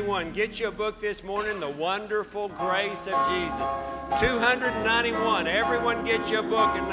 291. Get you a book this morning, The Wonderful Grace of Jesus. 291. Everyone get you a book and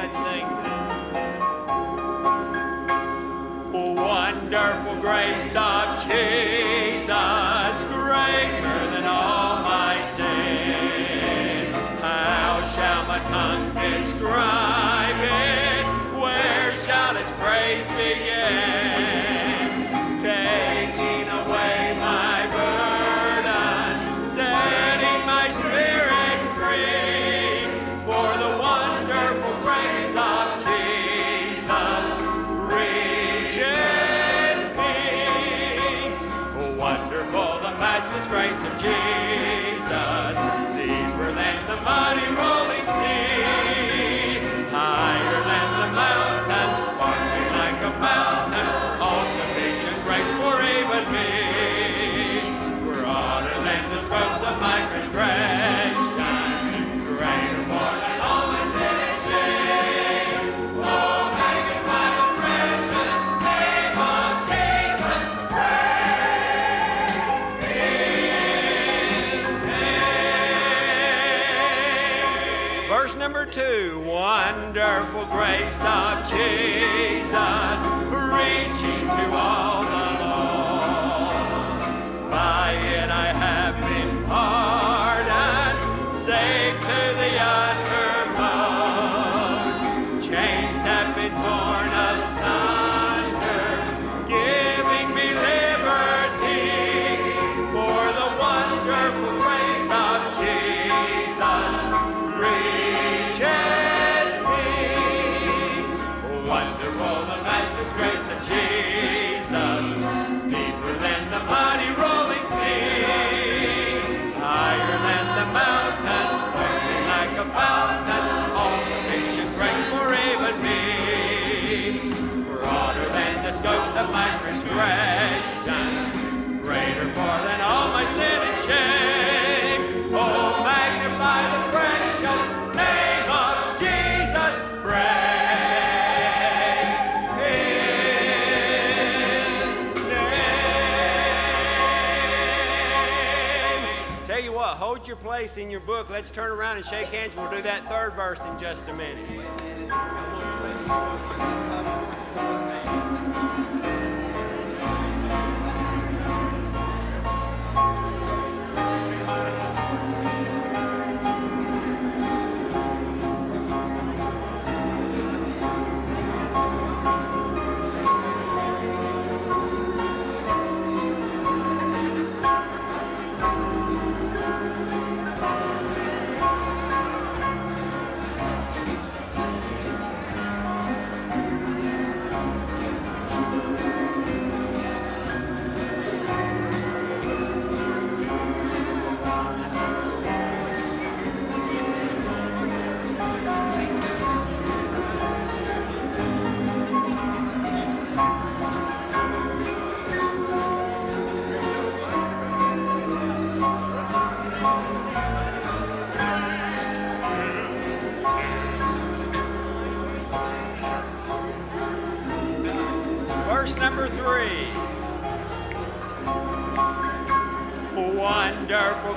around and shake hands. We'll do that third verse in just a minute.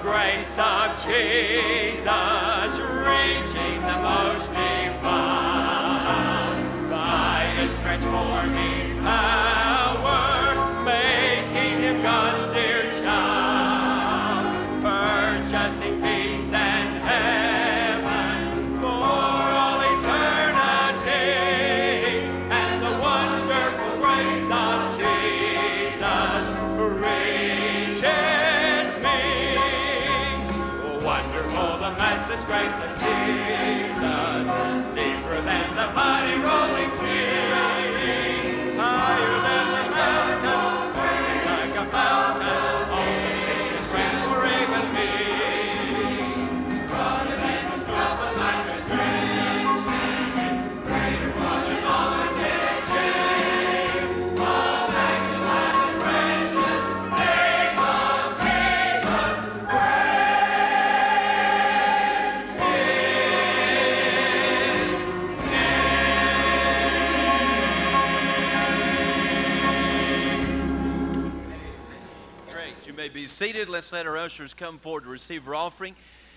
grace of Jesus, reaching the most divine by its transforming. Seated. Let's let our ushers come forward to receive our offering.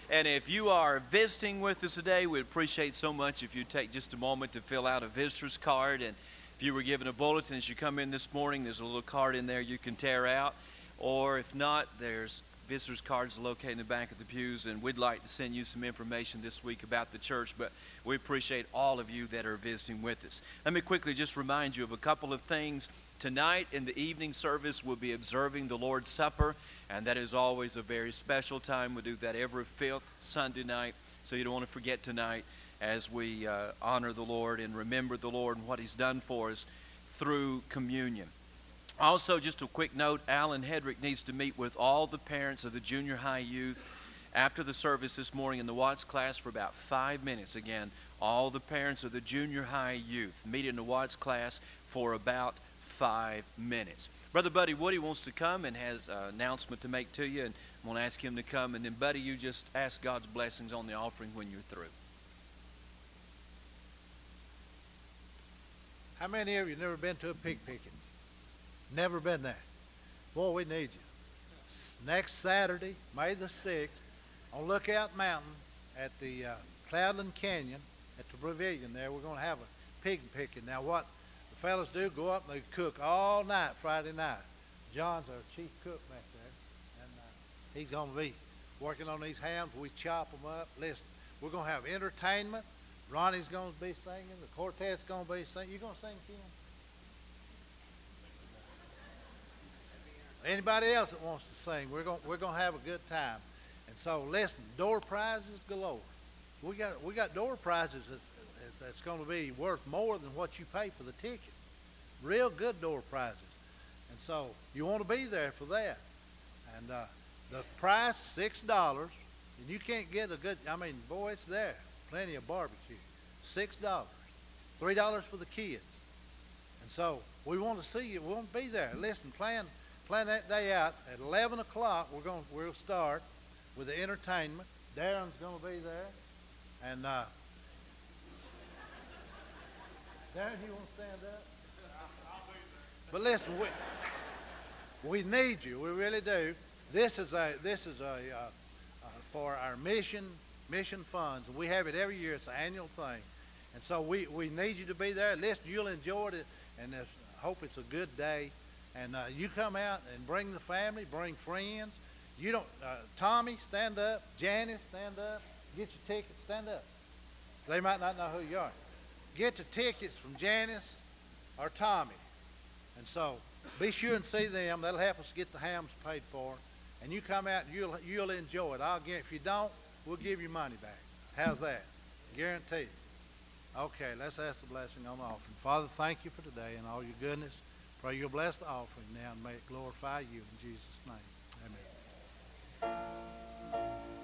And if you are visiting with us today, we'd appreciate so much if you take just a moment to fill out a visitor's card. And if you were given a bulletin as you come in this morning, there's a little card in there you can tear out. Or if not, there's visitors cards located in the back of the pews, and we'd like to send you some information this week about the church. But we appreciate all of you that are visiting with us. Let me quickly just remind you of a couple of things. Tonight in the evening service, we'll be observing the Lord's Supper, and that is always a very special time. We do that every fifth Sunday night, so you don't want to forget tonight as we uh, honor the Lord and remember the Lord and what He's done for us through communion. Also, just a quick note Alan Hedrick needs to meet with all the parents of the junior high youth after the service this morning in the Watts class for about five minutes. Again, all the parents of the junior high youth meet in the Watts class for about five minutes. Brother Buddy Woody wants to come and has an announcement to make to you, and I'm going to ask him to come. And then, Buddy, you just ask God's blessings on the offering when you're through. How many of you never been to a pig picking? Never been there. Boy, we need you. Next Saturday, May the 6th, on Lookout Mountain at the uh, Cloudland Canyon at the pavilion there, we're going to have a pig picking. Now, what fellas do go up and they cook all night Friday night. John's our chief cook back there, and uh, he's going to be working on these hams. We chop them up. Listen, we're going to have entertainment. Ronnie's going to be singing. The quartet's going to be singing. You going to sing, Kim? Anybody else that wants to sing, we're going we're going to have a good time. And so, listen, door prizes galore. We got we got door prizes that's, that's going to be worth more than what you pay for the ticket real good door prizes. And so you want to be there for that. And uh, the price, $6. And you can't get a good, I mean, boy, it's there. Plenty of barbecue. $6. $3 for the kids. And so we want to see you. We want to be there. Listen, plan, plan that day out. At 11 o'clock, we're going, we'll start with the entertainment. Darren's going to be there. And uh, Darren, you want to stand up? But listen, we, we need you. We really do. This is a this is a uh, uh, for our mission mission funds. We have it every year. It's an annual thing, and so we, we need you to be there. Listen, you'll enjoy it, and I hope it's a good day. And uh, you come out and bring the family, bring friends. You don't, uh, Tommy, stand up. Janice, stand up. Get your tickets, stand up. They might not know who you are. Get the tickets from Janice or Tommy. And so be sure and see them. That'll help us get the hams paid for. And you come out and you'll, you'll enjoy it. I'll get, if you don't, we'll give you money back. How's that? Guaranteed. Okay, let's ask the blessing on the offering. Father, thank you for today and all your goodness. Pray you'll bless the offering now and may it glorify you in Jesus' name. Amen.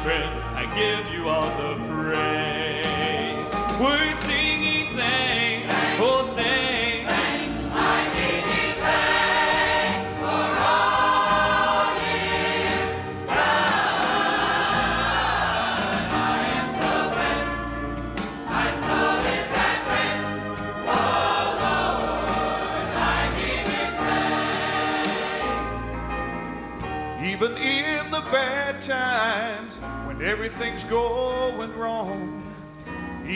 strength.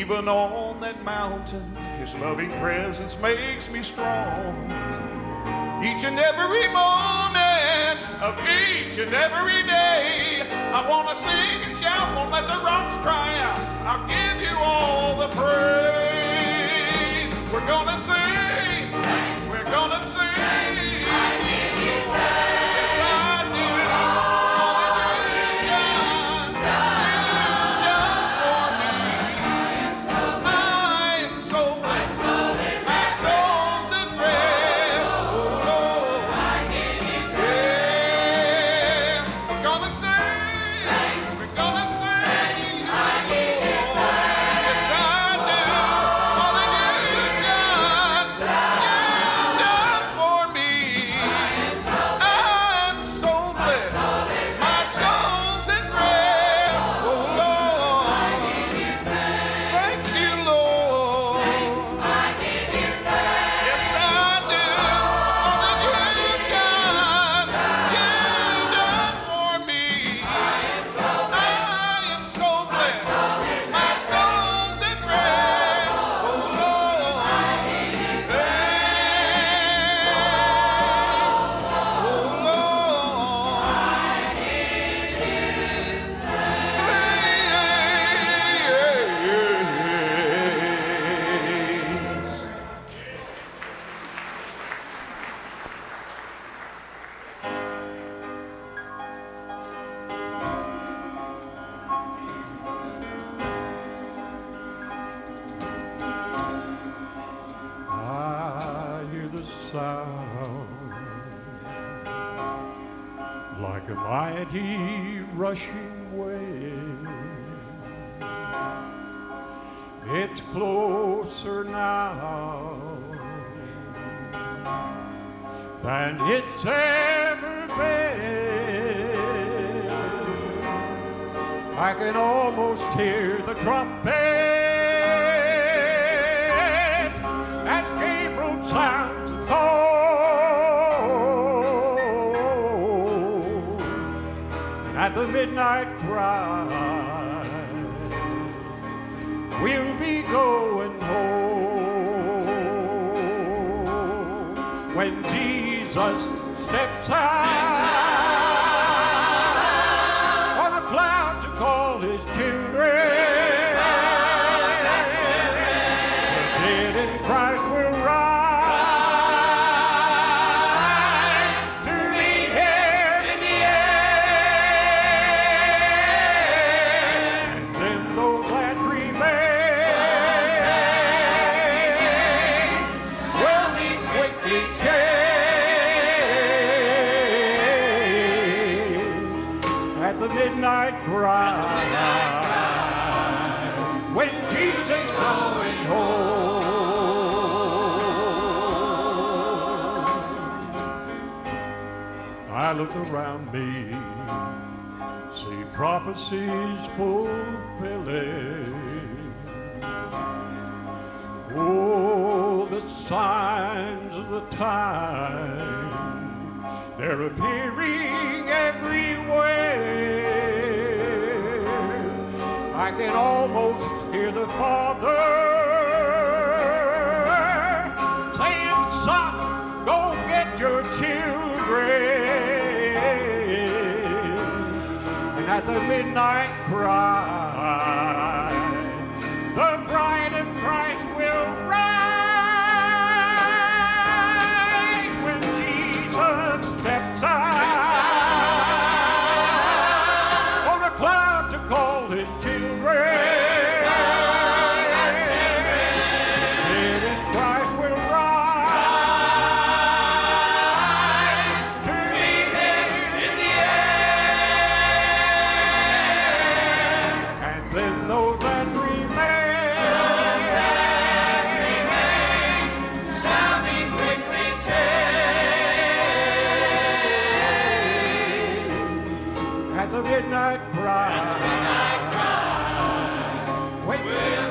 Even on that mountain, His loving presence makes me strong. Each and every moment of each and every day, I want to sing and shout, won't let the rocks cry out. I'll give you all the praise. We're going to sing. such steps I prophecies fulfilling. Oh, the signs of the time, they're appearing everywhere. I can almost hear the Father. midnight cry. Cry. When we'll be going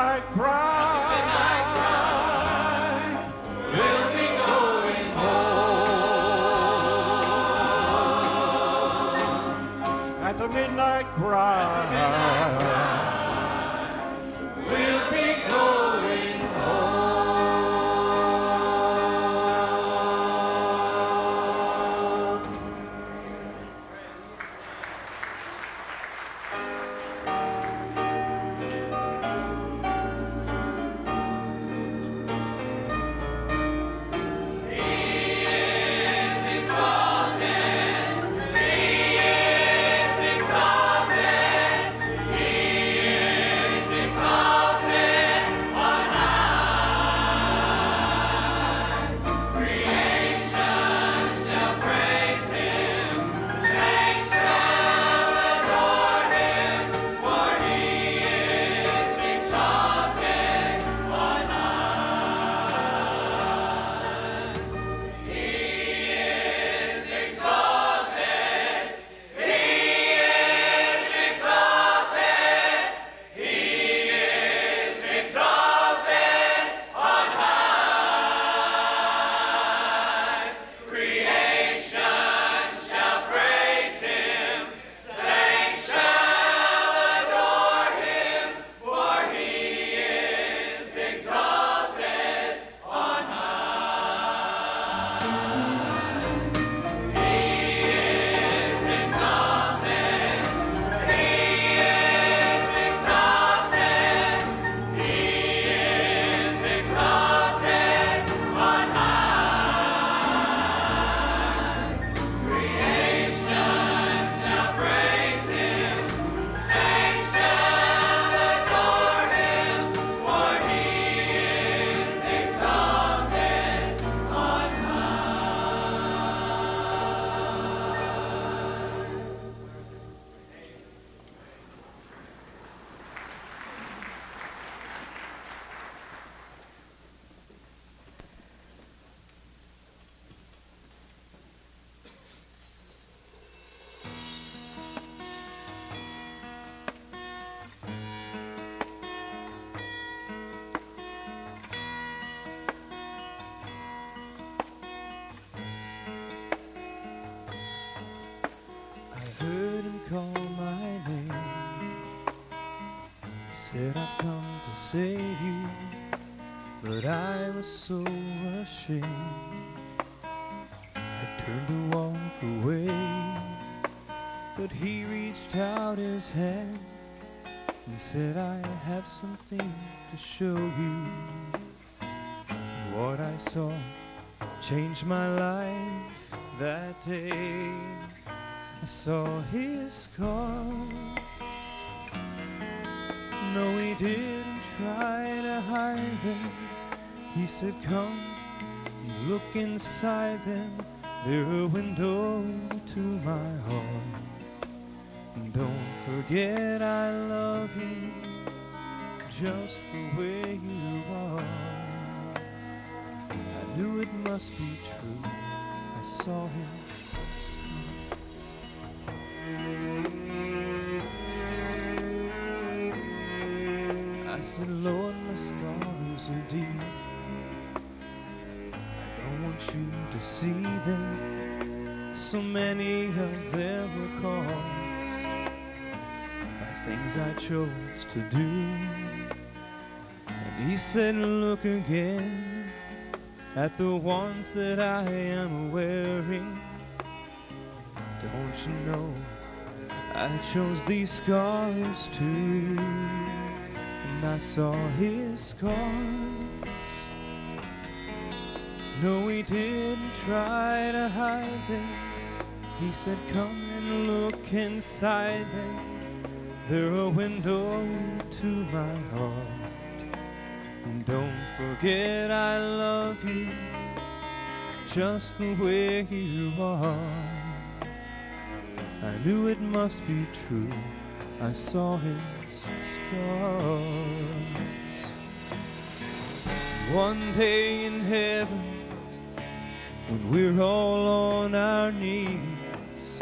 at so ashamed. I turned to walk away, but he reached out his hand and said, I have something to show you. What I saw changed my life that day. I saw his scars. No, he didn't He said, Come, look inside them. They're a window to my heart. And don't forget I love you just the way you are. I knew it must be true. I saw scars. I said, Lord, my scars are deep. To see them. So many of them were caused by things I chose to do. And he said, Look again. at the ones that I am wearing. Don't you know I chose these scars too, and I saw his scars. No, he didn't try to hide them. He said, Come and look inside them. They're a window to my heart. And don't forget I love you just the way you are. I knew it must be true. I saw his scars. One day in heaven, when we're all on our knees,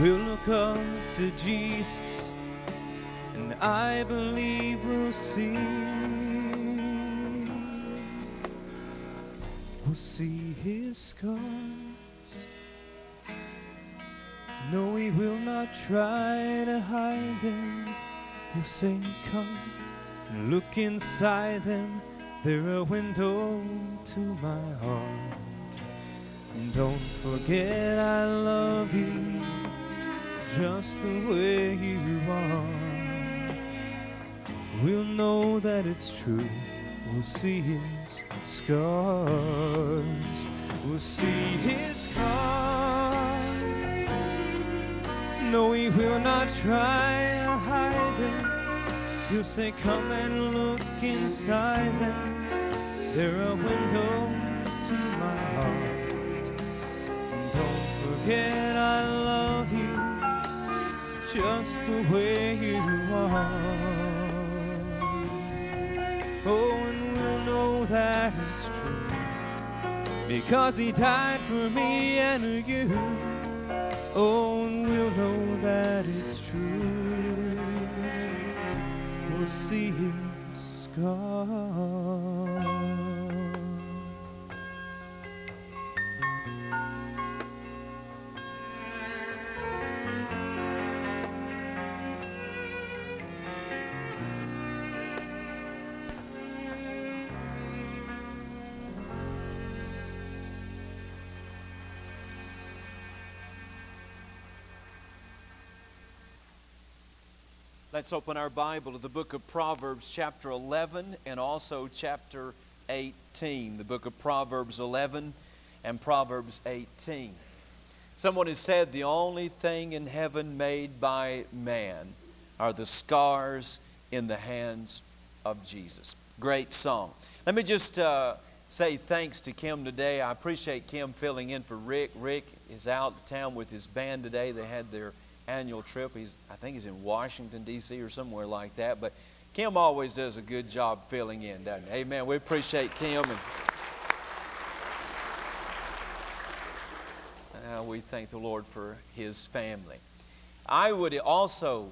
we'll look up to Jesus, and I believe we'll see. We'll see his scars. No, he will not try to hide them. He'll say, Come and look inside them. They're a window to my heart. And don't forget I love you just the way you are. We'll know that it's true. We'll see his scars. We'll see his scars. No, he will not try to hide them. He'll say, Come and look inside them. They're a window forget I love you just the way you are. Oh, and we'll know that it's true because he died for me and you. Oh, and we'll know that it's true. We'll see his scars. Let's open our Bible to the book of Proverbs, chapter 11, and also chapter 18. The book of Proverbs 11 and Proverbs 18. Someone has said the only thing in heaven made by man are the scars in the hands of Jesus. Great song. Let me just uh, say thanks to Kim today. I appreciate Kim filling in for Rick. Rick is out of town with his band today. They had their annual trip. He's, I think he's in Washington, D.C. or somewhere like that. But Kim always does a good job filling in, doesn't he? Amen. We appreciate Kim. And, uh, we thank the Lord for his family. I would also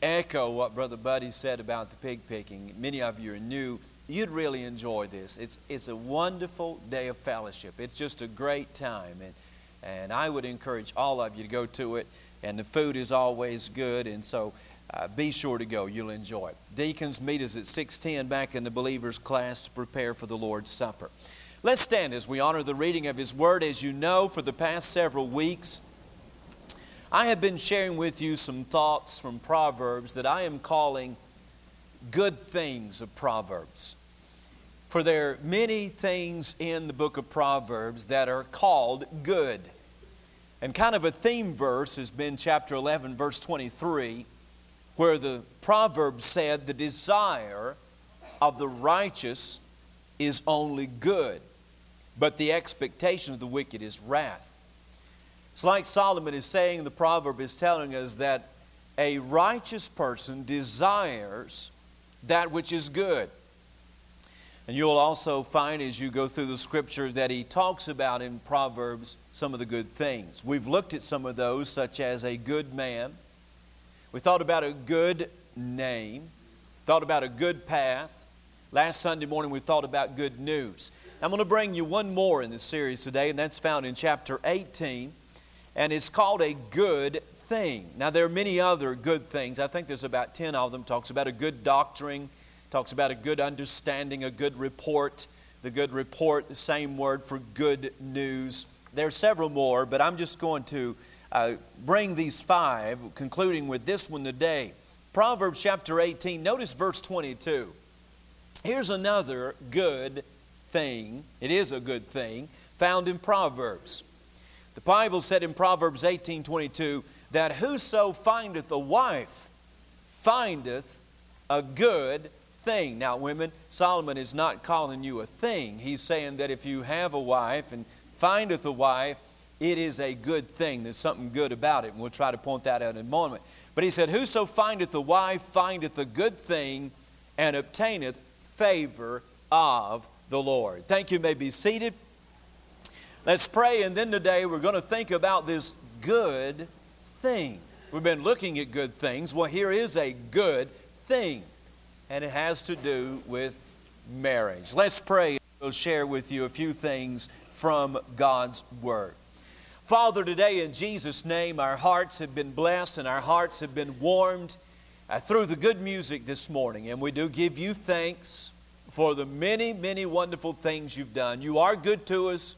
echo what Brother Buddy said about the pig picking. Many of you are new. You'd really enjoy this. It's, it's a wonderful day of fellowship. It's just a great time. And, and I would encourage all of you to go to it and the food is always good, and so uh, be sure to go. You'll enjoy it. Deacons meet us at 610 back in the believers class to prepare for the Lord's Supper. Let's stand as we honor the reading of His Word. As you know, for the past several weeks, I have been sharing with you some thoughts from Proverbs that I am calling good things of Proverbs. For there are many things in the book of Proverbs that are called good. And kind of a theme verse has been chapter 11, verse 23, where the proverb said, The desire of the righteous is only good, but the expectation of the wicked is wrath. It's like Solomon is saying, the proverb is telling us that a righteous person desires that which is good. And you'll also find as you go through the scripture that he talks about in Proverbs some of the good things. We've looked at some of those, such as a good man. We thought about a good name, thought about a good path. Last Sunday morning, we thought about good news. I'm going to bring you one more in this series today, and that's found in chapter 18, and it's called a good thing. Now, there are many other good things. I think there's about 10 of them. Talks about a good doctrine, talks about a good understanding, a good report, the good report, the same word for good news. There are several more, but I'm just going to uh, bring these five, concluding with this one today. Proverbs chapter 18, notice verse 22. Here's another good thing. It is a good thing found in Proverbs. The Bible said in Proverbs 18 22 that whoso findeth a wife findeth a good thing. Now, women, Solomon is not calling you a thing. He's saying that if you have a wife and findeth a wife, it is a good thing. There's something good about it, and we'll try to point that out in a moment. But he said, Whoso findeth a wife findeth a good thing and obtaineth favor of the Lord. Thank you. you may be seated. Let's pray, and then today we're going to think about this good thing. We've been looking at good things. Well, here is a good thing, and it has to do with marriage. Let's pray. We'll share with you a few things from God's Word. Father, today in Jesus' name, our hearts have been blessed and our hearts have been warmed uh, through the good music this morning. And we do give you thanks for the many, many wonderful things you've done. You are good to us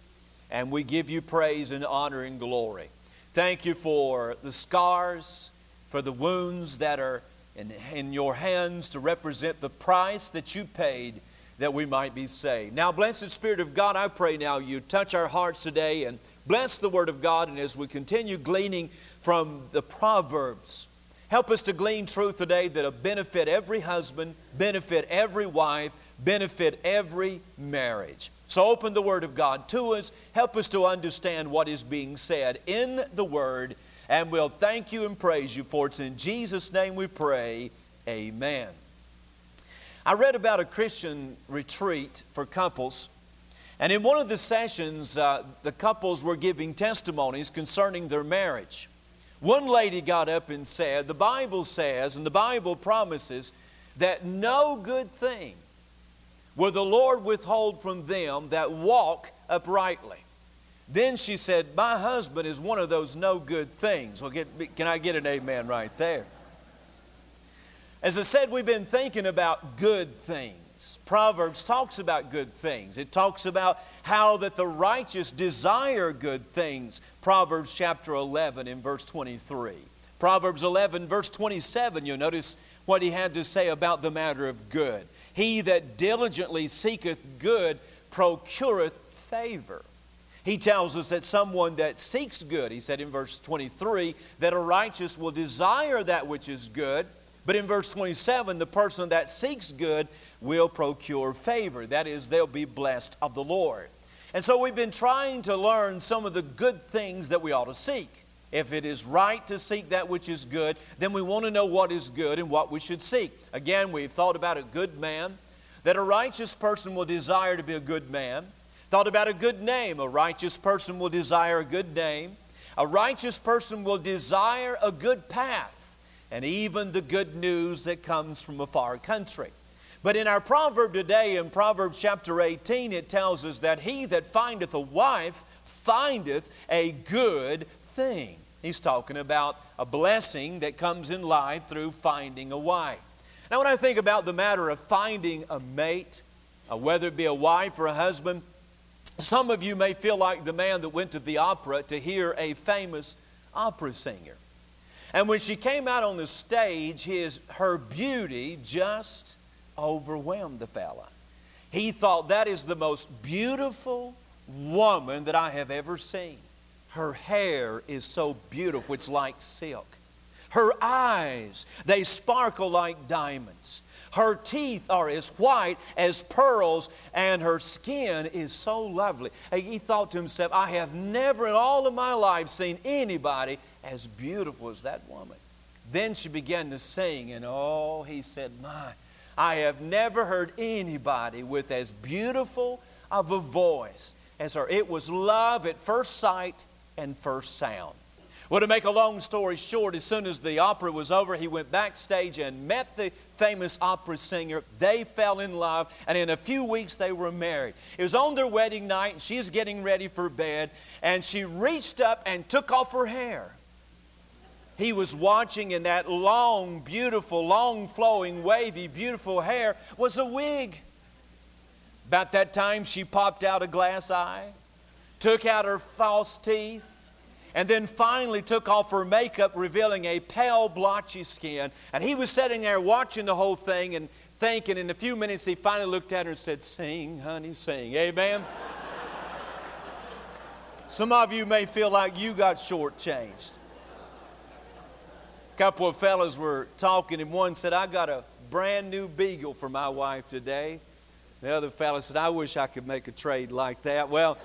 and we give you praise and honor and glory. Thank you for the scars, for the wounds that are in, in your hands to represent the price that you paid that we might be saved. Now, blessed Spirit of God, I pray now you touch our hearts today and bless the Word of God. And as we continue gleaning from the Proverbs, help us to glean truth today that'll benefit every husband, benefit every wife, benefit every marriage. So open the Word of God to us. Help us to understand what is being said in the Word. And we'll thank you and praise you for it. It's in Jesus' name we pray. Amen. I read about a Christian retreat for couples. And in one of the sessions, uh, the couples were giving testimonies concerning their marriage. One lady got up and said, The Bible says, and the Bible promises, that no good thing will the Lord withhold from them that walk uprightly. Then she said, My husband is one of those no good things. Well, get, can I get an amen right there? As I said, we've been thinking about good things. Proverbs talks about good things. It talks about how that the righteous desire good things. Proverbs chapter 11 in verse 23. Proverbs 11 verse 27, you'll notice what he had to say about the matter of good. He that diligently seeketh good procureth favor. He tells us that someone that seeks good, he said in verse 23, that a righteous will desire that which is good. But in verse 27, the person that seeks good will procure favor. That is, they'll be blessed of the Lord. And so we've been trying to learn some of the good things that we ought to seek. If it is right to seek that which is good, then we want to know what is good and what we should seek. Again, we've thought about a good man, that a righteous person will desire to be a good man. Thought about a good name. A righteous person will desire a good name. A righteous person will desire a good path and even the good news that comes from a far country. But in our proverb today, in Proverbs chapter 18, it tells us that he that findeth a wife findeth a good thing. He's talking about a blessing that comes in life through finding a wife. Now, when I think about the matter of finding a mate, uh, whether it be a wife or a husband, some of you may feel like the man that went to the opera to hear a famous opera singer. And when she came out on the stage, his, her beauty just overwhelmed the fella. He thought that is the most beautiful woman that I have ever seen. Her hair is so beautiful, it's like silk. Her eyes, they sparkle like diamonds. Her teeth are as white as pearls, and her skin is so lovely. He thought to himself, I have never in all of my life seen anybody as beautiful as that woman. Then she began to sing, and oh, he said, My, I have never heard anybody with as beautiful of a voice as her. It was love at first sight and first sound. Well, to make a long story short, as soon as the opera was over, he went backstage and met the famous opera singer. They fell in love, and in a few weeks they were married. It was on their wedding night, and she's getting ready for bed, and she reached up and took off her hair. He was watching, and that long, beautiful, long flowing, wavy, beautiful hair was a wig. About that time, she popped out a glass eye, took out her false teeth, and then finally took off her makeup, revealing a pale, blotchy skin. And he was sitting there watching the whole thing and thinking. In a few minutes, he finally looked at her and said, Sing, honey, sing. Amen. Some of you may feel like you got shortchanged. A couple of fellas were talking, and one said, I got a brand new beagle for my wife today. The other fellow said, I wish I could make a trade like that. Well,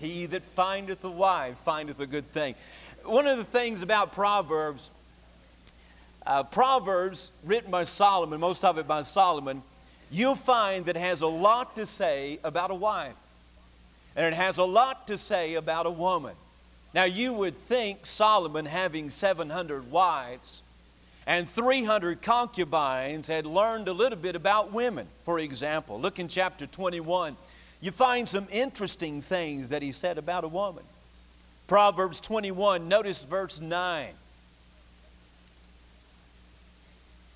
he that findeth a wife findeth a good thing. One of the things about Proverbs, uh, Proverbs written by Solomon, most of it by Solomon, you'll find that has a lot to say about a wife. And it has a lot to say about a woman. Now, you would think Solomon, having 700 wives and 300 concubines, had learned a little bit about women. For example, look in chapter 21. You find some interesting things that he said about a woman. Proverbs 21, notice verse 9.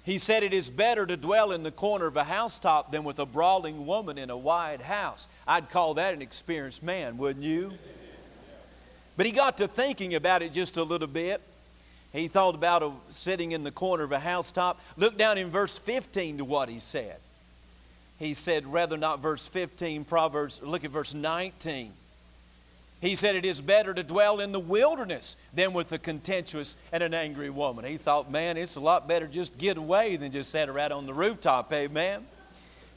He said, It is better to dwell in the corner of a housetop than with a brawling woman in a wide house. I'd call that an experienced man, wouldn't you? But he got to thinking about it just a little bit. He thought about a, sitting in the corner of a housetop. Look down in verse 15 to what he said. He said, rather not verse 15, Proverbs, look at verse 19. He said, It is better to dwell in the wilderness than with a contentious and an angry woman. He thought, Man, it's a lot better just get away than just sit right on the rooftop. Amen.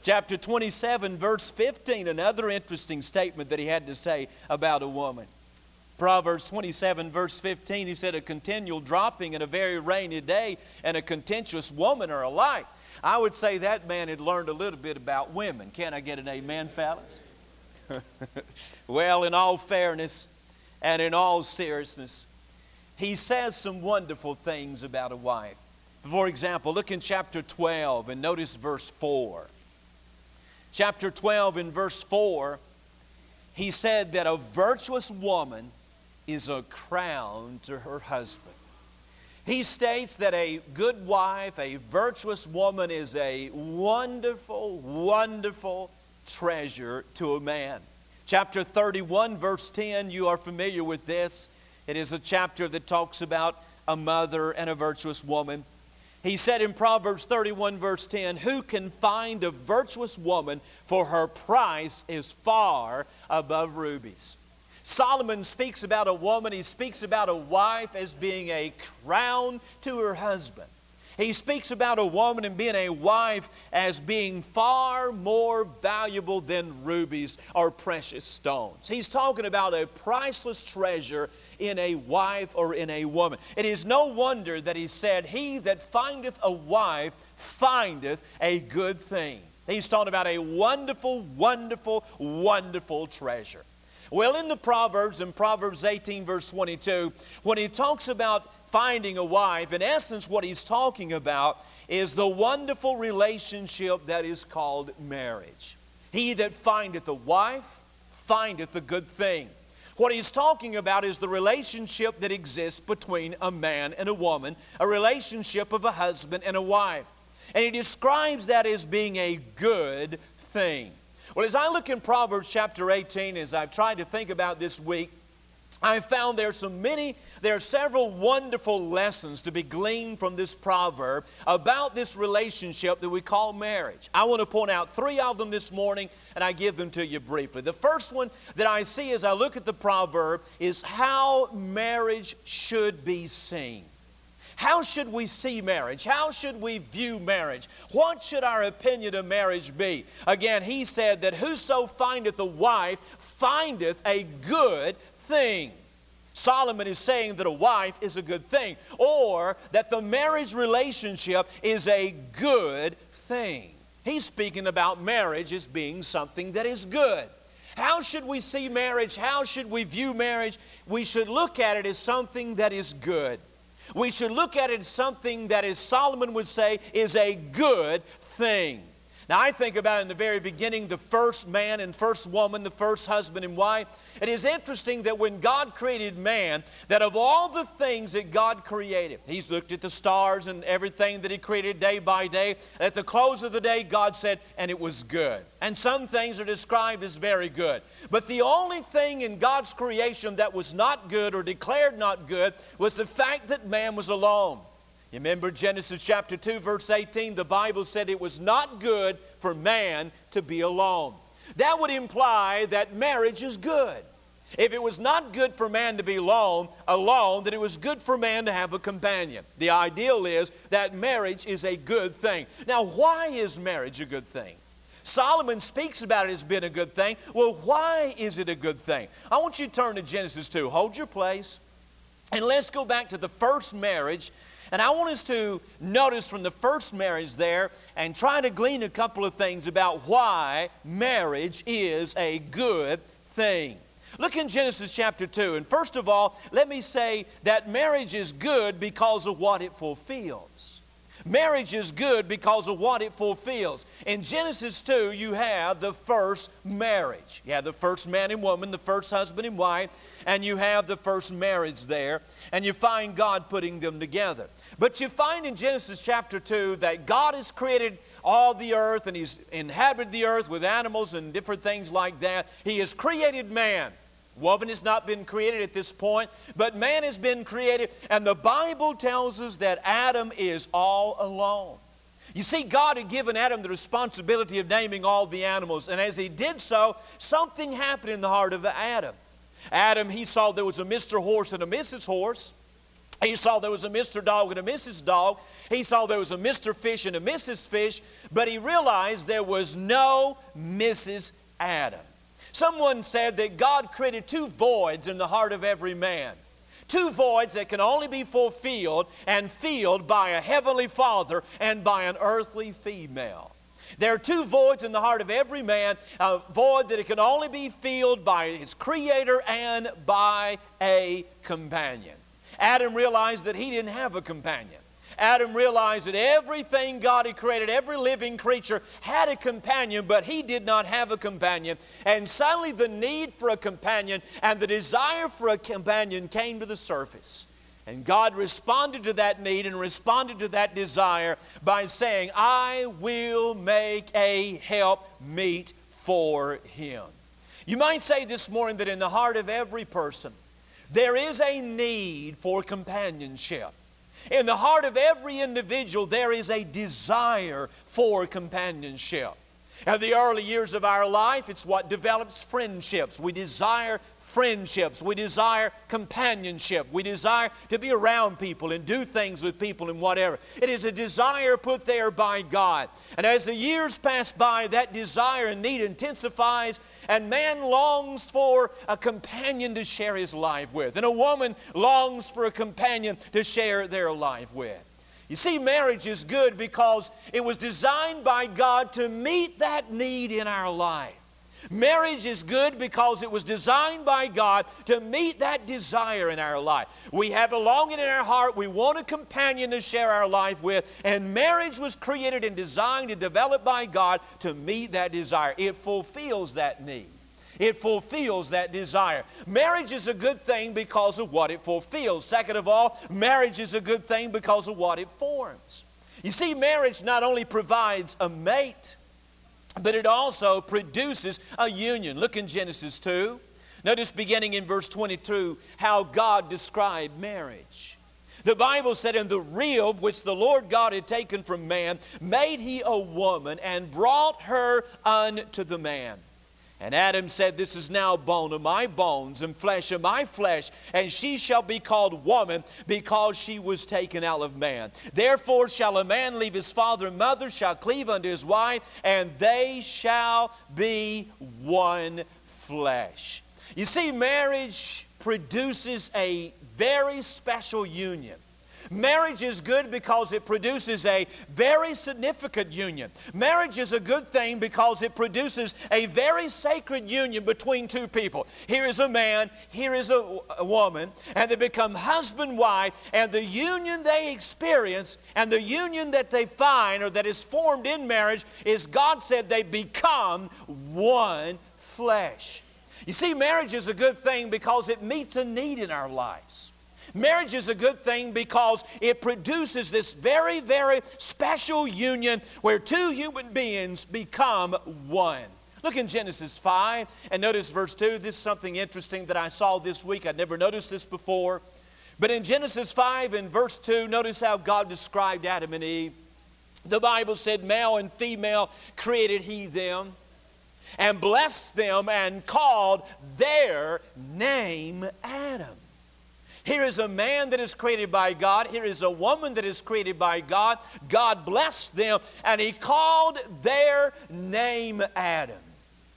Chapter 27, verse 15, another interesting statement that he had to say about a woman. Proverbs 27, verse 15, he said, A continual dropping in a very rainy day and a contentious woman are alike. I would say that man had learned a little bit about women. Can I get an amen, fellas? well, in all fairness and in all seriousness, he says some wonderful things about a wife. For example, look in chapter 12 and notice verse 4. Chapter 12 in verse 4, he said that a virtuous woman is a crown to her husband. He states that a good wife, a virtuous woman, is a wonderful, wonderful treasure to a man. Chapter 31, verse 10, you are familiar with this. It is a chapter that talks about a mother and a virtuous woman. He said in Proverbs 31, verse 10, Who can find a virtuous woman, for her price is far above rubies? Solomon speaks about a woman, he speaks about a wife as being a crown to her husband. He speaks about a woman and being a wife as being far more valuable than rubies or precious stones. He's talking about a priceless treasure in a wife or in a woman. It is no wonder that he said, He that findeth a wife findeth a good thing. He's talking about a wonderful, wonderful, wonderful treasure. Well, in the Proverbs, in Proverbs 18, verse 22, when he talks about finding a wife, in essence, what he's talking about is the wonderful relationship that is called marriage. He that findeth a wife findeth a good thing. What he's talking about is the relationship that exists between a man and a woman, a relationship of a husband and a wife. And he describes that as being a good thing. Well, as I look in Proverbs chapter 18, as I've tried to think about this week, I found there are so many, there are several wonderful lessons to be gleaned from this proverb about this relationship that we call marriage. I want to point out three of them this morning, and I give them to you briefly. The first one that I see as I look at the proverb is how marriage should be seen. How should we see marriage? How should we view marriage? What should our opinion of marriage be? Again, he said that whoso findeth a wife findeth a good thing. Solomon is saying that a wife is a good thing, or that the marriage relationship is a good thing. He's speaking about marriage as being something that is good. How should we see marriage? How should we view marriage? We should look at it as something that is good. We should look at it as something that, as Solomon would say, is a good thing. Now, I think about in the very beginning the first man and first woman, the first husband and wife. It is interesting that when God created man, that of all the things that God created, He's looked at the stars and everything that He created day by day. At the close of the day, God said, and it was good. And some things are described as very good. But the only thing in God's creation that was not good or declared not good was the fact that man was alone. You remember Genesis chapter 2, verse 18? The Bible said it was not good for man to be alone. That would imply that marriage is good. If it was not good for man to be alone, alone, then it was good for man to have a companion. The ideal is that marriage is a good thing. Now, why is marriage a good thing? Solomon speaks about it as being a good thing. Well, why is it a good thing? I want you to turn to Genesis 2. Hold your place. And let's go back to the first marriage and I want us to notice from the first marriage there and try to glean a couple of things about why marriage is a good thing. Look in Genesis chapter 2. And first of all, let me say that marriage is good because of what it fulfills. Marriage is good because of what it fulfills. In Genesis 2, you have the first marriage. You have the first man and woman, the first husband and wife, and you have the first marriage there, and you find God putting them together. But you find in Genesis chapter 2 that God has created all the earth and He's inhabited the earth with animals and different things like that. He has created man. Woman has not been created at this point, but man has been created, and the Bible tells us that Adam is all alone. You see, God had given Adam the responsibility of naming all the animals, and as he did so, something happened in the heart of Adam. Adam, he saw there was a Mr. Horse and a Mrs. Horse. He saw there was a Mr. Dog and a Mrs. Dog. He saw there was a Mr. Fish and a Mrs. Fish, but he realized there was no Mrs. Adam. Someone said that God created two voids in the heart of every man. Two voids that can only be fulfilled and filled by a heavenly father and by an earthly female. There are two voids in the heart of every man a void that it can only be filled by his creator and by a companion. Adam realized that he didn't have a companion. Adam realized that everything God had created, every living creature, had a companion, but he did not have a companion. And suddenly the need for a companion and the desire for a companion came to the surface. And God responded to that need and responded to that desire by saying, I will make a help meet for him. You might say this morning that in the heart of every person, there is a need for companionship. In the heart of every individual, there is a desire for companionship. In the early years of our life, it's what develops friendships. We desire friendships. We desire companionship. We desire to be around people and do things with people and whatever. It is a desire put there by God. And as the years pass by, that desire and need intensifies, and man longs for a companion to share his life with, and a woman longs for a companion to share their life with. You see, marriage is good because it was designed by God to meet that need in our life. Marriage is good because it was designed by God to meet that desire in our life. We have a longing in our heart. We want a companion to share our life with. And marriage was created and designed and developed by God to meet that desire. It fulfills that need. It fulfills that desire. Marriage is a good thing because of what it fulfills. Second of all, marriage is a good thing because of what it forms. You see, marriage not only provides a mate, but it also produces a union. Look in Genesis 2. Notice beginning in verse 22 how God described marriage. The Bible said, In the rib which the Lord God had taken from man, made he a woman and brought her unto the man. And Adam said, This is now bone of my bones and flesh of my flesh, and she shall be called woman because she was taken out of man. Therefore shall a man leave his father and mother, shall cleave unto his wife, and they shall be one flesh. You see, marriage produces a very special union. Marriage is good because it produces a very significant union. Marriage is a good thing because it produces a very sacred union between two people. Here is a man, here is a, a woman, and they become husband wife, and the union they experience and the union that they find or that is formed in marriage is God said they become one flesh. You see, marriage is a good thing because it meets a need in our lives. Marriage is a good thing because it produces this very, very special union where two human beings become one. Look in Genesis 5 and notice verse 2. This is something interesting that I saw this week. I'd never noticed this before. But in Genesis 5 and verse 2, notice how God described Adam and Eve. The Bible said, Male and female created he them, and blessed them, and called their name Adam. Here is a man that is created by God. Here is a woman that is created by God. God blessed them, and He called their name Adam.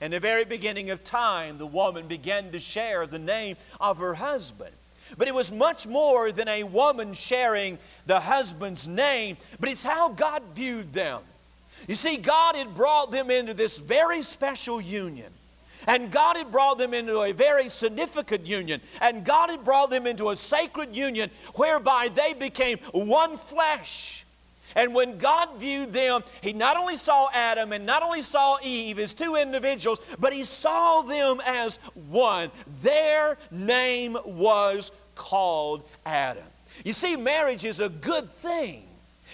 In the very beginning of time, the woman began to share the name of her husband. But it was much more than a woman sharing the husband's name, but it's how God viewed them. You see, God had brought them into this very special union. And God had brought them into a very significant union. And God had brought them into a sacred union whereby they became one flesh. And when God viewed them, He not only saw Adam and not only saw Eve as two individuals, but He saw them as one. Their name was called Adam. You see, marriage is a good thing.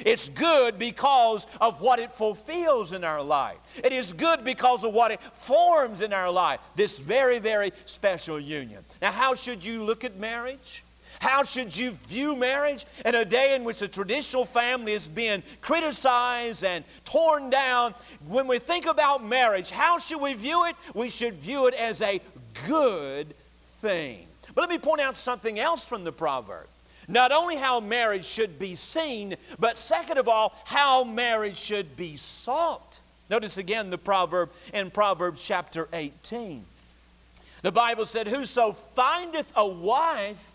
It's good because of what it fulfills in our life. It is good because of what it forms in our life. This very, very special union. Now, how should you look at marriage? How should you view marriage in a day in which the traditional family is being criticized and torn down? When we think about marriage, how should we view it? We should view it as a good thing. But let me point out something else from the proverb. Not only how marriage should be seen, but second of all, how marriage should be sought. Notice again the proverb in Proverbs chapter 18. The Bible said, Whoso findeth a wife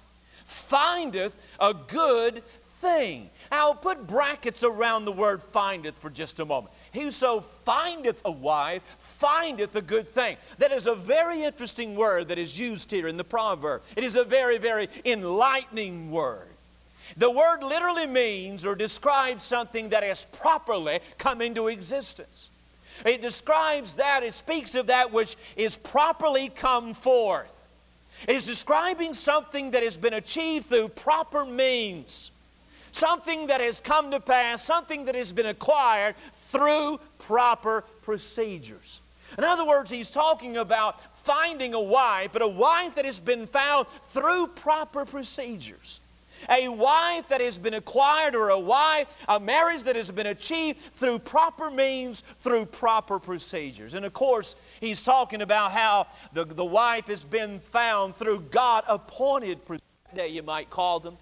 findeth a good thing. I'll put brackets around the word findeth for just a moment. Whoso findeth a wife findeth a good thing. That is a very interesting word that is used here in the proverb. It is a very, very enlightening word. The word literally means or describes something that has properly come into existence. It describes that, it speaks of that which is properly come forth. It is describing something that has been achieved through proper means, something that has come to pass, something that has been acquired through proper procedures. In other words, he's talking about finding a wife, but a wife that has been found through proper procedures. A wife that has been acquired, or a wife, a marriage that has been achieved through proper means, through proper procedures. And of course, he's talking about how the, the wife has been found through God appointed you might call them.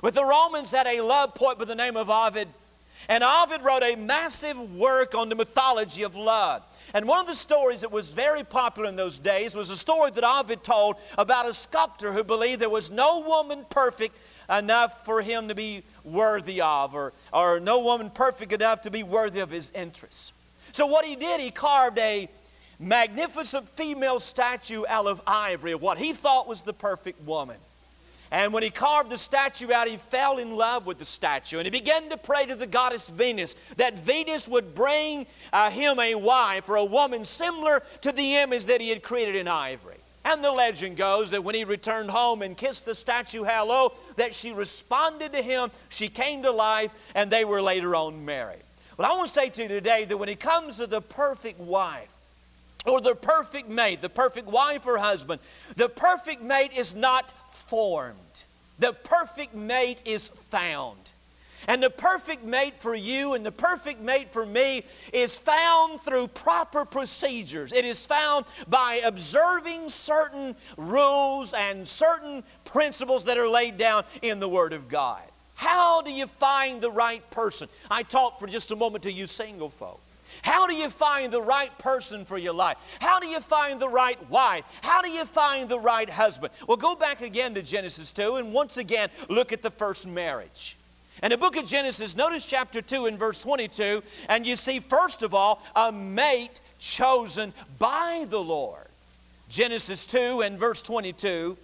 But the Romans had a love poet by the name of Ovid. And Ovid wrote a massive work on the mythology of love. And one of the stories that was very popular in those days was a story that Ovid told about a sculptor who believed there was no woman perfect enough for him to be worthy of, or, or no woman perfect enough to be worthy of his interest. So, what he did, he carved a magnificent female statue out of ivory of what he thought was the perfect woman. And when he carved the statue out, he fell in love with the statue. And he began to pray to the goddess Venus that Venus would bring uh, him a wife or a woman similar to the image that he had created in ivory. And the legend goes that when he returned home and kissed the statue hello, that she responded to him, she came to life, and they were later on married. But I want to say to you today that when it comes to the perfect wife, or the perfect mate, the perfect wife or husband, the perfect mate is not formed. The perfect mate is found. And the perfect mate for you and the perfect mate for me is found through proper procedures. It is found by observing certain rules and certain principles that are laid down in the Word of God. How do you find the right person? I talk for just a moment to you single folk. How do you find the right person for your life? How do you find the right wife? How do you find the right husband? Well, go back again to Genesis 2 and once again look at the first marriage. And the book of Genesis, notice chapter 2 and verse 22, and you see, first of all, a mate chosen by the Lord. Genesis 2 and verse 22.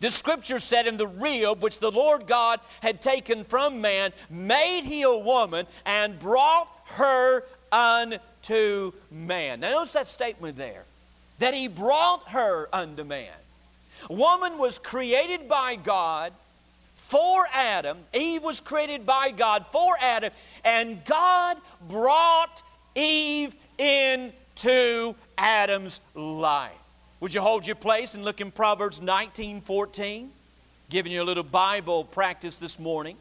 The scripture said, In the rib which the Lord God had taken from man, made he a woman and brought her unto man. Now, notice that statement there that he brought her unto man. Woman was created by God for Adam. Eve was created by God for Adam, and God brought Eve into Adam's life. Would you hold your place and look in Proverbs 19 14? Giving you a little Bible practice this morning.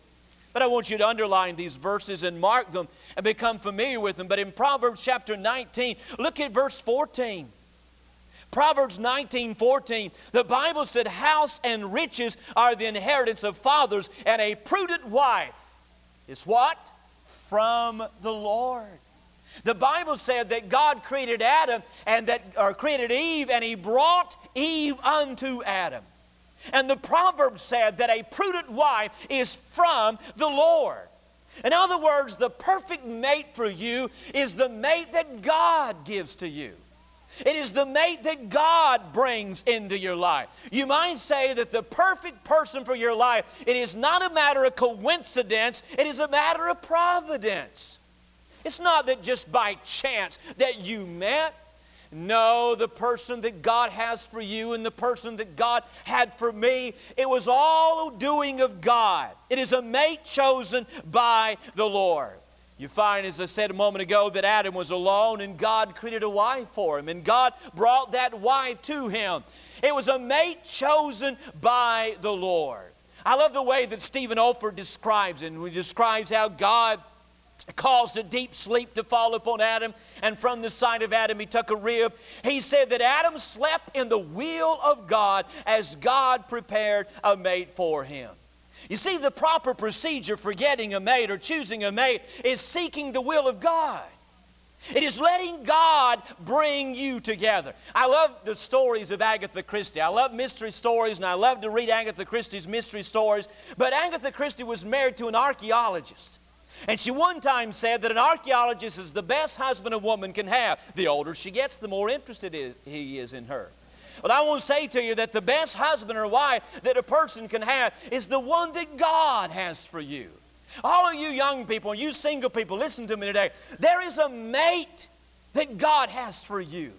But I want you to underline these verses and mark them and become familiar with them. But in Proverbs chapter 19, look at verse 14. Proverbs 19 14, the Bible said, House and riches are the inheritance of fathers, and a prudent wife is what? From the Lord. The Bible said that God created Adam and that or created Eve and he brought Eve unto Adam. And the proverb said that a prudent wife is from the Lord. In other words, the perfect mate for you is the mate that God gives to you. It is the mate that God brings into your life. You might say that the perfect person for your life, it is not a matter of coincidence, it is a matter of providence. It's not that just by chance that you met. No, the person that God has for you and the person that God had for me, it was all a doing of God. It is a mate chosen by the Lord. You find, as I said a moment ago, that Adam was alone and God created a wife for him, and God brought that wife to him. It was a mate chosen by the Lord. I love the way that Stephen Olford describes it, and he describes how God caused a deep sleep to fall upon Adam, and from the side of Adam he took a rib. He said that Adam slept in the will of God as God prepared a mate for him. You see, the proper procedure for getting a mate or choosing a mate is seeking the will of God. It is letting God bring you together. I love the stories of Agatha Christie. I love mystery stories and I love to read Agatha Christie's mystery stories. But Agatha Christie was married to an archaeologist. And she one time said that an archaeologist is the best husband a woman can have. The older she gets, the more interested he is in her. But I want to say to you that the best husband or wife that a person can have is the one that God has for you. All of you young people, you single people, listen to me today. There is a mate that God has for you.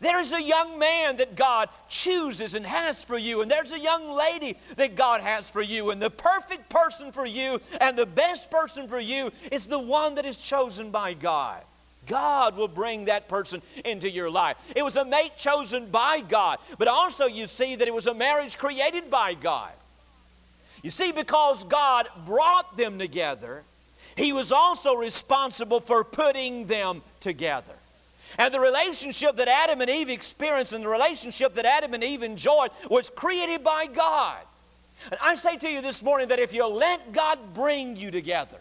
There is a young man that God chooses and has for you, and there's a young lady that God has for you, and the perfect person for you and the best person for you is the one that is chosen by God. God will bring that person into your life. It was a mate chosen by God, but also you see that it was a marriage created by God. You see, because God brought them together, He was also responsible for putting them together. And the relationship that Adam and Eve experienced and the relationship that Adam and Eve enjoyed was created by God. And I say to you this morning that if you let God bring you together,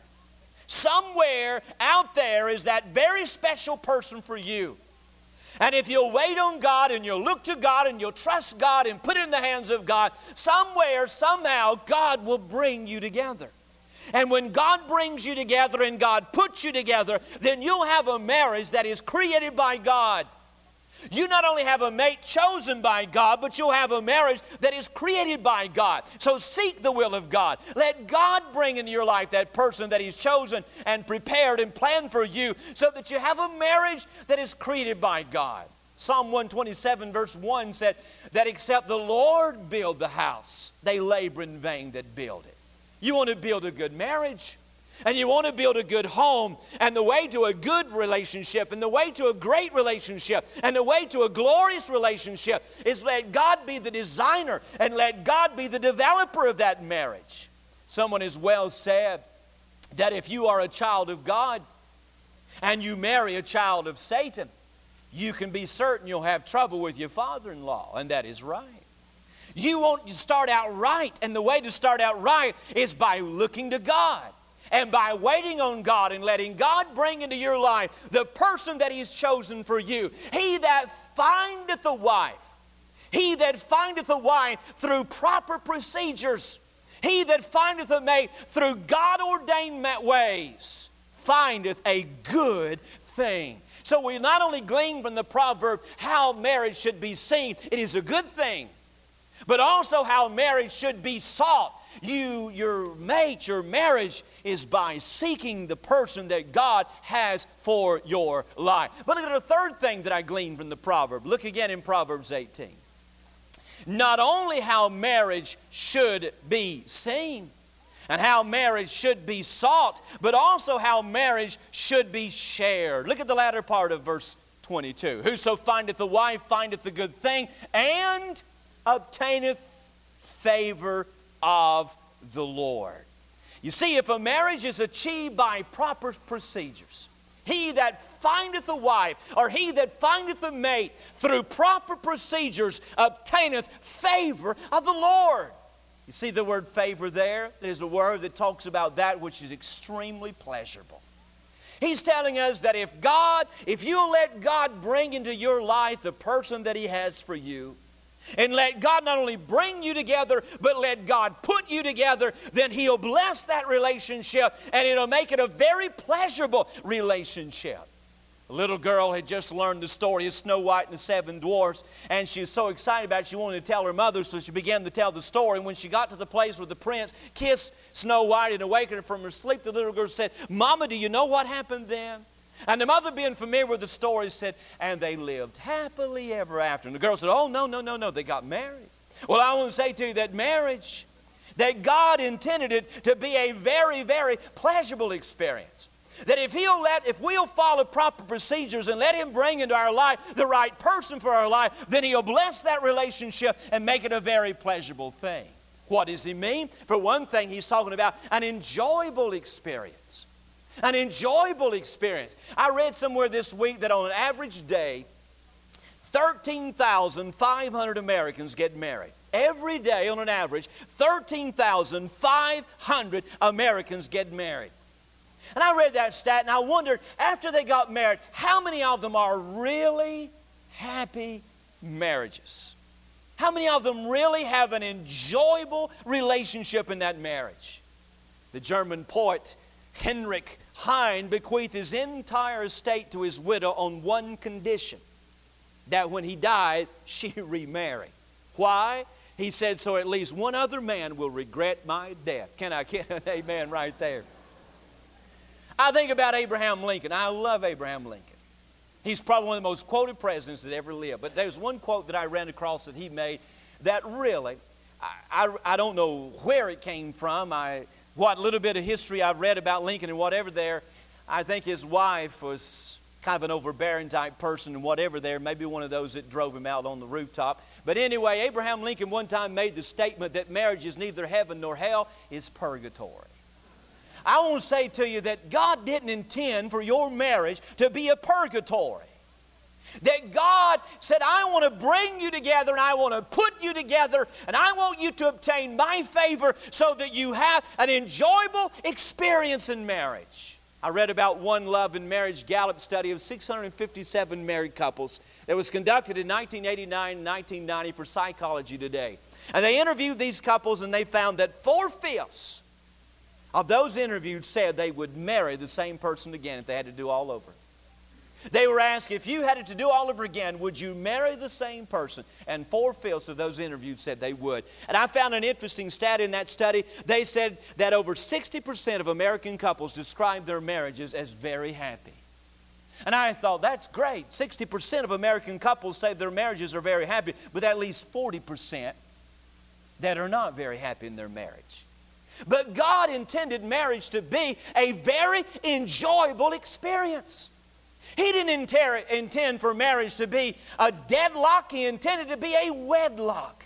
somewhere out there is that very special person for you. And if you'll wait on God and you'll look to God and you'll trust God and put it in the hands of God, somewhere, somehow, God will bring you together. And when God brings you together and God puts you together, then you'll have a marriage that is created by God. You not only have a mate chosen by God, but you'll have a marriage that is created by God. So seek the will of God. Let God bring into your life that person that He's chosen and prepared and planned for you so that you have a marriage that is created by God. Psalm 127, verse 1 said that except the Lord build the house, they labor in vain that build it. You want to build a good marriage and you want to build a good home. And the way to a good relationship and the way to a great relationship and the way to a glorious relationship is let God be the designer and let God be the developer of that marriage. Someone has well said that if you are a child of God and you marry a child of Satan, you can be certain you'll have trouble with your father in law, and that is right. You want to start out right, and the way to start out right is by looking to God and by waiting on God and letting God bring into your life the person that He's chosen for you. He that findeth a wife, he that findeth a wife through proper procedures, He that findeth a mate through God ordained ways findeth a good thing. So we not only glean from the proverb how marriage should be seen, it is a good thing, but also how marriage should be sought. You, your mate, your marriage is by seeking the person that God has for your life. But look at the third thing that I gleaned from the proverb. Look again in Proverbs 18. Not only how marriage should be seen, and how marriage should be sought, but also how marriage should be shared. Look at the latter part of verse 22. Whoso findeth a wife findeth a good thing and obtaineth favor of the Lord. You see, if a marriage is achieved by proper procedures, he that findeth a wife, or he that findeth a mate, through proper procedures, obtaineth favor of the Lord. You see the word favor there? There's a word that talks about that which is extremely pleasurable. He's telling us that if God, if you let God bring into your life the person that He has for you, and let God not only bring you together, but let God put you together, then He'll bless that relationship and it'll make it a very pleasurable relationship. A little girl had just learned the story of Snow White and the Seven Dwarfs, and she was so excited about it, she wanted to tell her mother, so she began to tell the story. And when she got to the place where the prince kissed Snow White and awakened her from her sleep, the little girl said, Mama, do you know what happened then? And the mother, being familiar with the story, said, And they lived happily ever after. And the girl said, Oh, no, no, no, no, they got married. Well, I want to say to you that marriage, that God intended it to be a very, very pleasurable experience. That if he'll let, if we'll follow proper procedures and let him bring into our life the right person for our life, then he'll bless that relationship and make it a very pleasurable thing. What does he mean? For one thing, he's talking about an enjoyable experience an enjoyable experience. I read somewhere this week that on an average day, 13,500 Americans get married. Every day, on an average, 13,500 Americans get married. And I read that stat and I wondered, after they got married, how many of them are really happy marriages? How many of them really have an enjoyable relationship in that marriage? The German poet Heinrich Heine bequeathed his entire estate to his widow on one condition that when he died, she remarry. Why? He said, so at least one other man will regret my death. Can I get an amen right there? I think about Abraham Lincoln. I love Abraham Lincoln. He's probably one of the most quoted presidents that ever lived. But there's one quote that I ran across that he made that really, I, I, I don't know where it came from. I, what little bit of history I've read about Lincoln and whatever there, I think his wife was kind of an overbearing type person and whatever there, maybe one of those that drove him out on the rooftop. But anyway, Abraham Lincoln one time made the statement that marriage is neither heaven nor hell, it's purgatory. I want to say to you that God didn't intend for your marriage to be a purgatory. That God said, I want to bring you together and I want to put you together and I want you to obtain my favor so that you have an enjoyable experience in marriage. I read about one love and marriage Gallup study of 657 married couples that was conducted in 1989 and 1990 for Psychology Today. And they interviewed these couples and they found that four fifths of those interviewed said they would marry the same person again if they had to do all over. They were asked, if you had it to do all over again, would you marry the same person? And four fifths of those interviewed said they would. And I found an interesting stat in that study. They said that over 60% of American couples describe their marriages as very happy. And I thought, that's great. 60% of American couples say their marriages are very happy, but at least 40% that are not very happy in their marriage. But God intended marriage to be a very enjoyable experience. He didn't intend for marriage to be a deadlock, He intended to be a wedlock.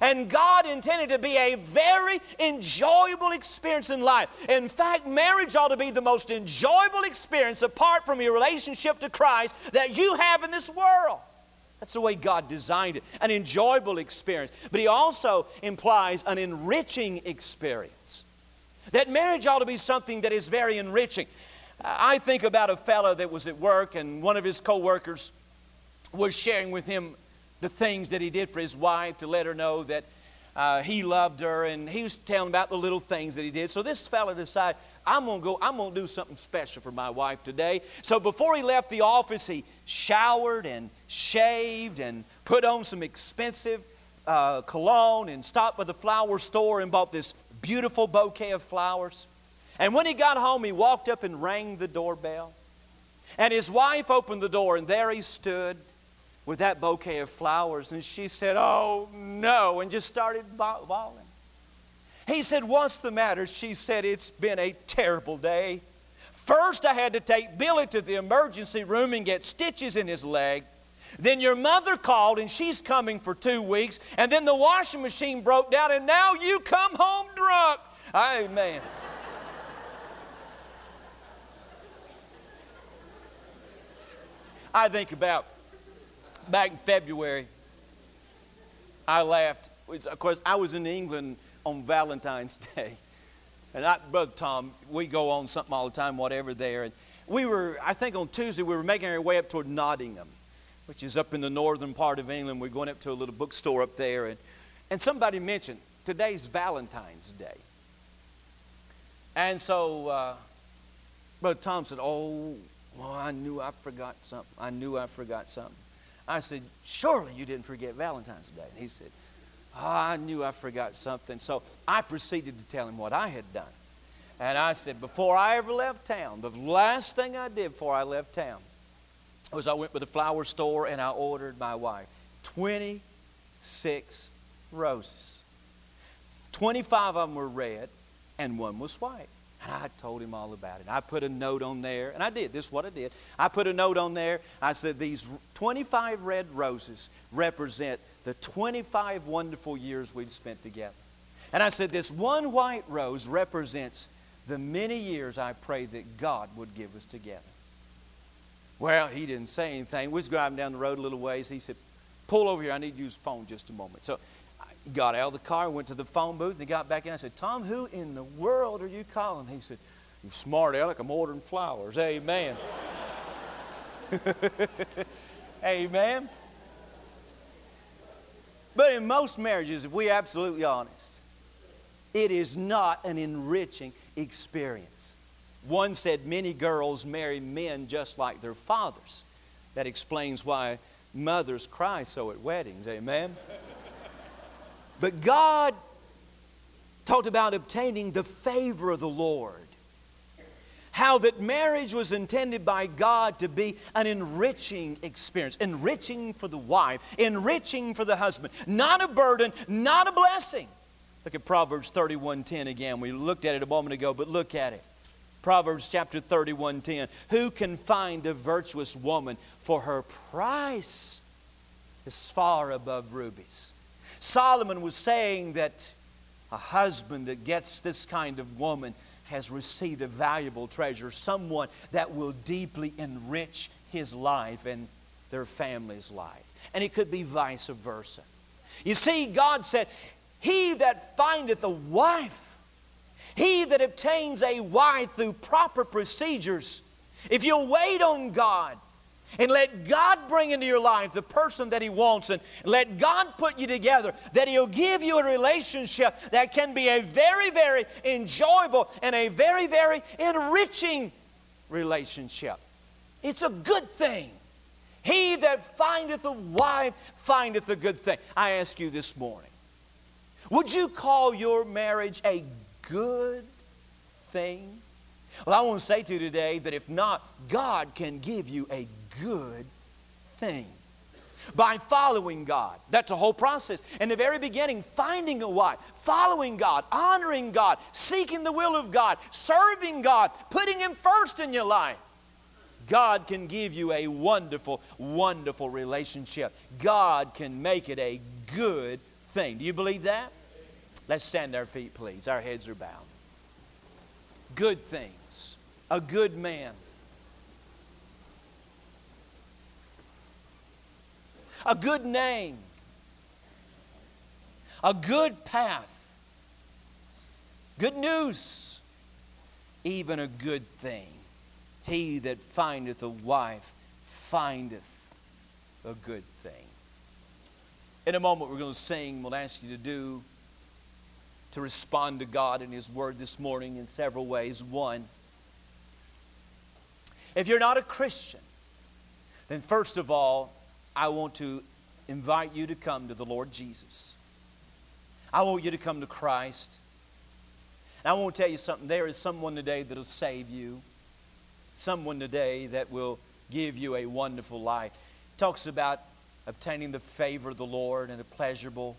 And God intended to be a very enjoyable experience in life. In fact, marriage ought to be the most enjoyable experience apart from your relationship to Christ that you have in this world. That's the way God designed it an enjoyable experience. But He also implies an enriching experience. That marriage ought to be something that is very enriching. I think about a fellow that was at work, and one of his coworkers was sharing with him the things that he did for his wife to let her know that uh, he loved her, and he was telling about the little things that he did. So this fellow decided, I'm gonna go, I'm gonna do something special for my wife today. So before he left the office, he showered and shaved and put on some expensive uh, cologne and stopped by the flower store and bought this beautiful bouquet of flowers. And when he got home, he walked up and rang the doorbell. And his wife opened the door, and there he stood with that bouquet of flowers. And she said, Oh, no, and just started bawling. He said, What's the matter? She said, It's been a terrible day. First, I had to take Billy to the emergency room and get stitches in his leg. Then your mother called and she's coming for two weeks. And then the washing machine broke down and now you come home drunk. Amen. I think about back in February, I laughed. Of course, I was in England on Valentine's Day. And I, Brother Tom, we go on something all the time, whatever there. And we were, I think on Tuesday, we were making our way up toward Nottingham, which is up in the northern part of England. We're going up to a little bookstore up there. And, and somebody mentioned, today's Valentine's Day. And so uh, Brother Tom said, Oh, well, I knew I forgot something. I knew I forgot something. I said, Surely you didn't forget Valentine's Day. And he said, oh, I knew I forgot something. So I proceeded to tell him what I had done. And I said, Before I ever left town, the last thing I did before I left town was I went to the flower store and I ordered my wife 26 roses. 25 of them were red and one was white. And I told him all about it. I put a note on there, and I did. This is what I did. I put a note on there. I said, These 25 red roses represent the 25 wonderful years we've spent together. And I said, This one white rose represents the many years I prayed that God would give us together. Well, he didn't say anything. We was driving down the road a little ways. He said, Pull over here. I need to use the phone just a moment. So got out of the car, went to the phone booth, and he got back in. I said, Tom, who in the world are you calling? He said, You smart aleck, I'm ordering flowers. Amen. Amen. But in most marriages, if we're absolutely honest, it is not an enriching experience. One said many girls marry men just like their fathers. That explains why mothers cry so at weddings. Amen. But God talked about obtaining the favor of the Lord. How that marriage was intended by God to be an enriching experience, enriching for the wife, enriching for the husband, not a burden, not a blessing. Look at Proverbs 31:10 again. We looked at it a moment ago, but look at it. Proverbs chapter 31:10. Who can find a virtuous woman for her price is far above rubies? Solomon was saying that a husband that gets this kind of woman has received a valuable treasure, someone that will deeply enrich his life and their family's life. And it could be vice versa. You see, God said, He that findeth a wife, he that obtains a wife through proper procedures, if you'll wait on God, and let God bring into your life the person that He wants and let God put you together, that He'll give you a relationship that can be a very, very enjoyable and a very, very enriching relationship. It's a good thing. He that findeth a wife findeth a good thing. I ask you this morning would you call your marriage a good thing? Well, I want to say to you today that if not, God can give you a good thing by following God. That's a whole process. In the very beginning, finding a wife, following God, honoring God, seeking the will of God, serving God, putting Him first in your life. God can give you a wonderful, wonderful relationship. God can make it a good thing. Do you believe that? Let's stand our feet, please. Our heads are bowed. Good things. A good man a good name, a good path, good news, even a good thing. He that findeth a wife findeth a good thing. In a moment, we're going to sing. We'll ask you to do to respond to God and His Word this morning in several ways. One, if you're not a Christian, then first of all, I want to invite you to come to the Lord Jesus. I want you to come to Christ. And I want to tell you something. There is someone today that will save you, someone today that will give you a wonderful life. It talks about obtaining the favor of the Lord and a pleasurable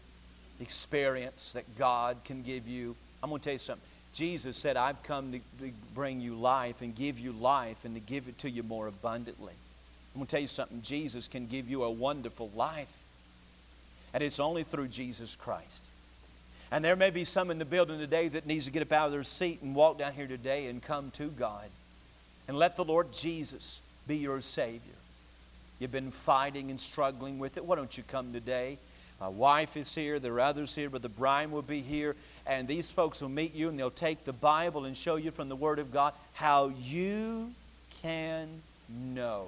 experience that God can give you. I'm going to tell you something. Jesus said, I've come to, to bring you life and give you life and to give it to you more abundantly. I'm going to tell you something. Jesus can give you a wonderful life. And it's only through Jesus Christ. And there may be some in the building today that needs to get up out of their seat and walk down here today and come to God. And let the Lord Jesus be your Savior. You've been fighting and struggling with it. Why don't you come today? My wife is here, there are others here, but the Brian will be here, and these folks will meet you and they'll take the Bible and show you from the Word of God how you can know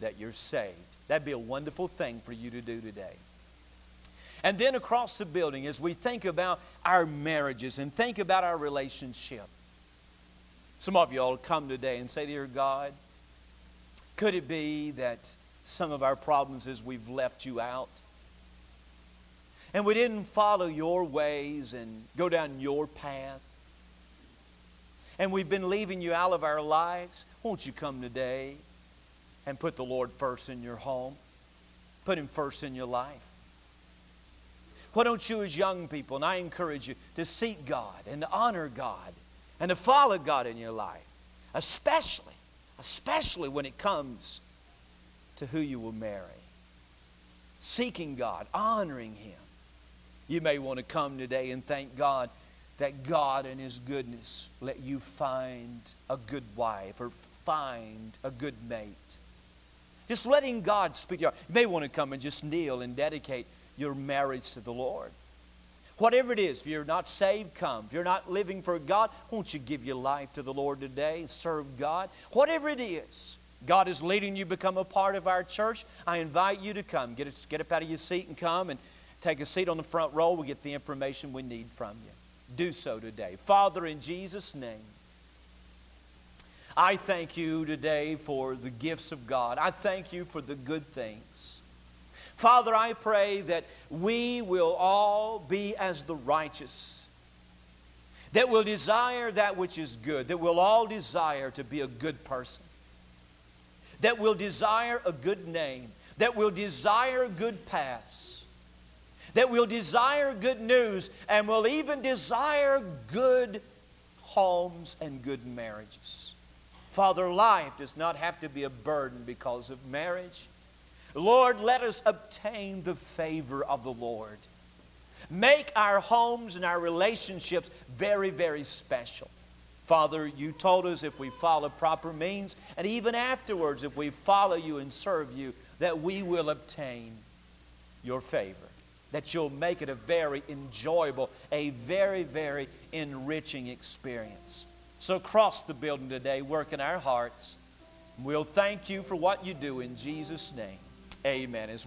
that you're saved. That'd be a wonderful thing for you to do today. And then across the building, as we think about our marriages and think about our relationship, some of you all come today and say, Dear God, could it be that some of our problems is we've left you out? and we didn't follow your ways and go down your path, and we've been leaving you out of our lives, won't you come today and put the Lord first in your home? Put Him first in your life. Why don't you, as young people, and I encourage you to seek God and to honor God and to follow God in your life, especially, especially when it comes to who you will marry. Seeking God, honoring Him. You may want to come today and thank God that God in His goodness let you find a good wife or find a good mate. Just letting God speak to you. You may want to come and just kneel and dedicate your marriage to the Lord. Whatever it is, if you're not saved, come. If you're not living for God, won't you give your life to the Lord today? and Serve God. Whatever it is, God is leading you to become a part of our church. I invite you to come. Get, get up out of your seat and come and Take a seat on the front row. We'll get the information we need from you. Do so today. Father, in Jesus' name, I thank you today for the gifts of God. I thank you for the good things. Father, I pray that we will all be as the righteous, that will desire that which is good, that will all desire to be a good person, that will desire a good name, that will desire good paths that will desire good news and will even desire good homes and good marriages. Father, life does not have to be a burden because of marriage. Lord, let us obtain the favor of the Lord. Make our homes and our relationships very, very special. Father, you told us if we follow proper means, and even afterwards, if we follow you and serve you, that we will obtain your favor that you'll make it a very enjoyable, a very, very enriching experience. So, cross the building today, work in our hearts. We'll thank you for what you do in Jesus' name. Amen. As